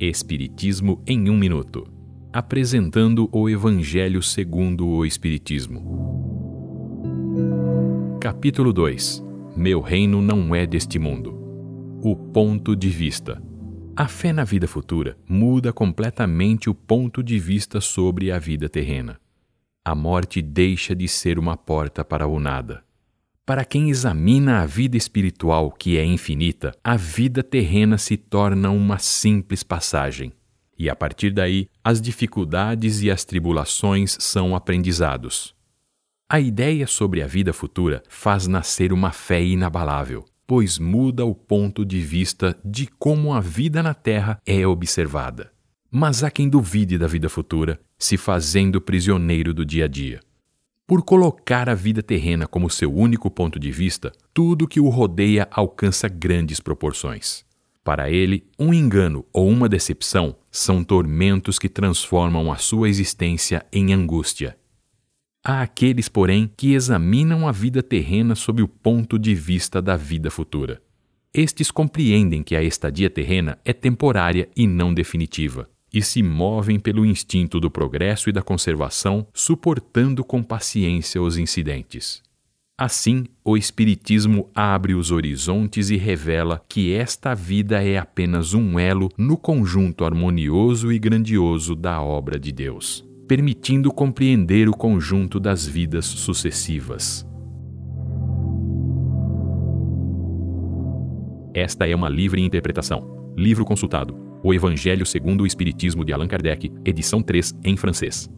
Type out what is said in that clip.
Espiritismo em um minuto. Apresentando o Evangelho segundo o Espiritismo. Capítulo 2. Meu reino não é deste mundo. O ponto de vista. A fé na vida futura muda completamente o ponto de vista sobre a vida terrena. A morte deixa de ser uma porta para o nada. Para quem examina a vida espiritual, que é infinita, a vida terrena se torna uma simples passagem. E a partir daí, as dificuldades e as tribulações são aprendizados. A ideia sobre a vida futura faz nascer uma fé inabalável, pois muda o ponto de vista de como a vida na Terra é observada. Mas há quem duvide da vida futura, se fazendo prisioneiro do dia a dia. Por colocar a vida terrena como seu único ponto de vista, tudo que o rodeia alcança grandes proporções. Para ele, um engano ou uma decepção são tormentos que transformam a sua existência em angústia. Há aqueles, porém, que examinam a vida terrena sob o ponto de vista da vida futura. Estes compreendem que a estadia terrena é temporária e não definitiva e se movem pelo instinto do progresso e da conservação, suportando com paciência os incidentes. Assim, o Espiritismo abre os horizontes e revela que esta vida é apenas um elo no conjunto harmonioso e grandioso da obra de Deus, permitindo compreender o conjunto das vidas sucessivas. Esta é uma livre interpretação. Livro consultado o Evangelho segundo o Espiritismo de Allan Kardec, edição 3, em francês.